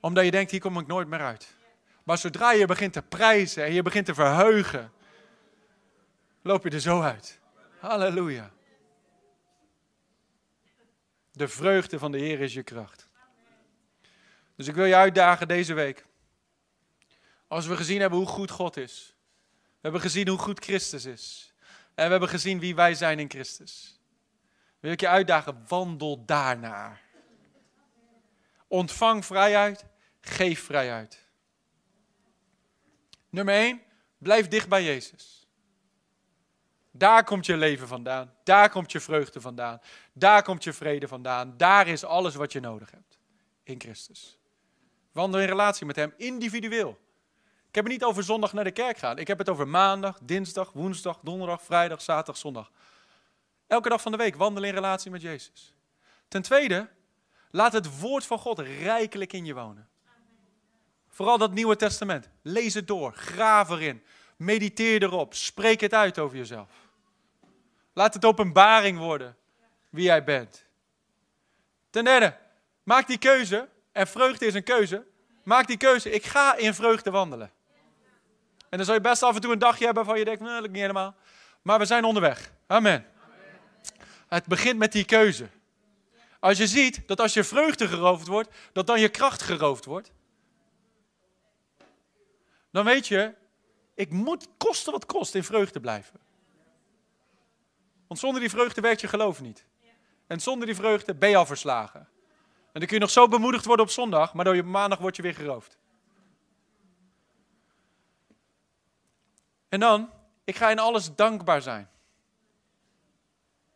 Omdat je denkt, hier kom ik nooit meer uit. Maar zodra je begint te prijzen en je begint te verheugen, loop je er zo uit. Halleluja. De vreugde van de Heer is je kracht. Dus ik wil je uitdagen deze week. Als we gezien hebben hoe goed God is. We hebben gezien hoe goed Christus is. En we hebben gezien wie wij zijn in Christus. Wil ik je uitdagen, wandel daarnaar. Ontvang vrijheid, geef vrijheid. Nummer 1, blijf dicht bij Jezus. Daar komt je leven vandaan. Daar komt je vreugde vandaan. Daar komt je vrede vandaan. Daar is alles wat je nodig hebt. In Christus. Wandel in relatie met Hem individueel. Ik heb het niet over zondag naar de kerk gaan. Ik heb het over maandag, dinsdag, woensdag, donderdag, vrijdag, zaterdag, zondag. Elke dag van de week wandel in relatie met Jezus. Ten tweede, laat het woord van God rijkelijk in je wonen. Vooral dat Nieuwe Testament. Lees het door, graaf erin, mediteer erop, spreek het uit over jezelf. Laat het openbaring worden wie jij bent. Ten derde, maak die keuze, en vreugde is een keuze, maak die keuze, ik ga in vreugde wandelen. En dan zal je best af en toe een dagje hebben van je denkt, nee, dat lukt niet helemaal. Maar we zijn onderweg. Amen. Het begint met die keuze. Als je ziet dat als je vreugde geroofd wordt, dat dan je kracht geroofd wordt. Dan weet je, ik moet kosten wat kost in vreugde blijven. Want zonder die vreugde werkt je geloof niet. En zonder die vreugde ben je al verslagen. En dan kun je nog zo bemoedigd worden op zondag, maar door je maandag word je weer geroofd. En dan, ik ga in alles dankbaar zijn.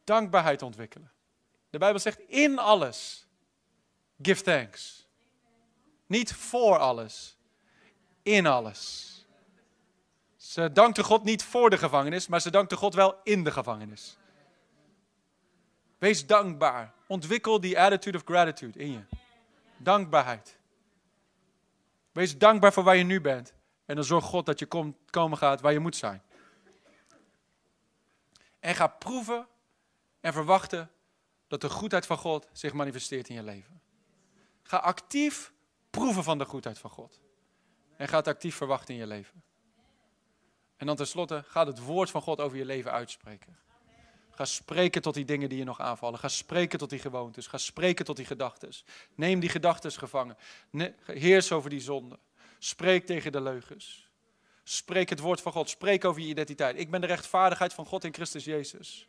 Dankbaarheid ontwikkelen. De Bijbel zegt in alles, give thanks. Niet voor alles, in alles. Ze dankte God niet voor de gevangenis, maar ze dankte God wel in de gevangenis. Wees dankbaar. Ontwikkel die attitude of gratitude in je. Dankbaarheid. Wees dankbaar voor waar je nu bent. En dan zorgt God dat je kom, komen gaat waar je moet zijn. En ga proeven en verwachten dat de goedheid van God zich manifesteert in je leven. Ga actief proeven van de goedheid van God. En ga het actief verwachten in je leven. En dan tenslotte, ga het woord van God over je leven uitspreken. Ga spreken tot die dingen die je nog aanvallen. Ga spreken tot die gewoontes. Ga spreken tot die gedachten. Neem die gedachten gevangen. heers over die zonde. Spreek tegen de leugens. Spreek het woord van God. Spreek over je identiteit. Ik ben de rechtvaardigheid van God in Christus Jezus.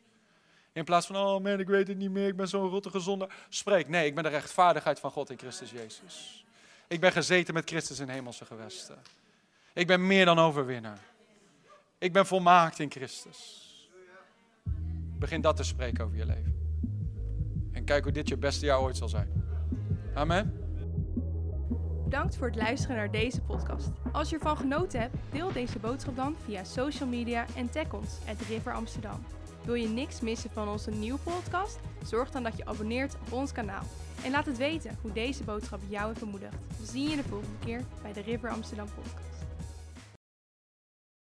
In plaats van, oh man, ik weet het niet meer, ik ben zo'n rottige zondaar. Spreek, nee, ik ben de rechtvaardigheid van God in Christus Jezus. Ik ben gezeten met Christus in hemelse gewesten. Ik ben meer dan overwinnaar. Ik ben volmaakt in Christus. Begin dat te spreken over je leven. En kijk hoe dit je beste jaar ooit zal zijn. Amen. Bedankt voor het luisteren naar deze podcast. Als je ervan genoten hebt, deel deze boodschap dan via social media en tag ons, at River Amsterdam. Wil je niks missen van onze nieuwe podcast? Zorg dan dat je abonneert op ons kanaal. En laat het weten hoe deze boodschap jou heeft bemoedigd. We zien je de volgende keer bij de River Amsterdam podcast.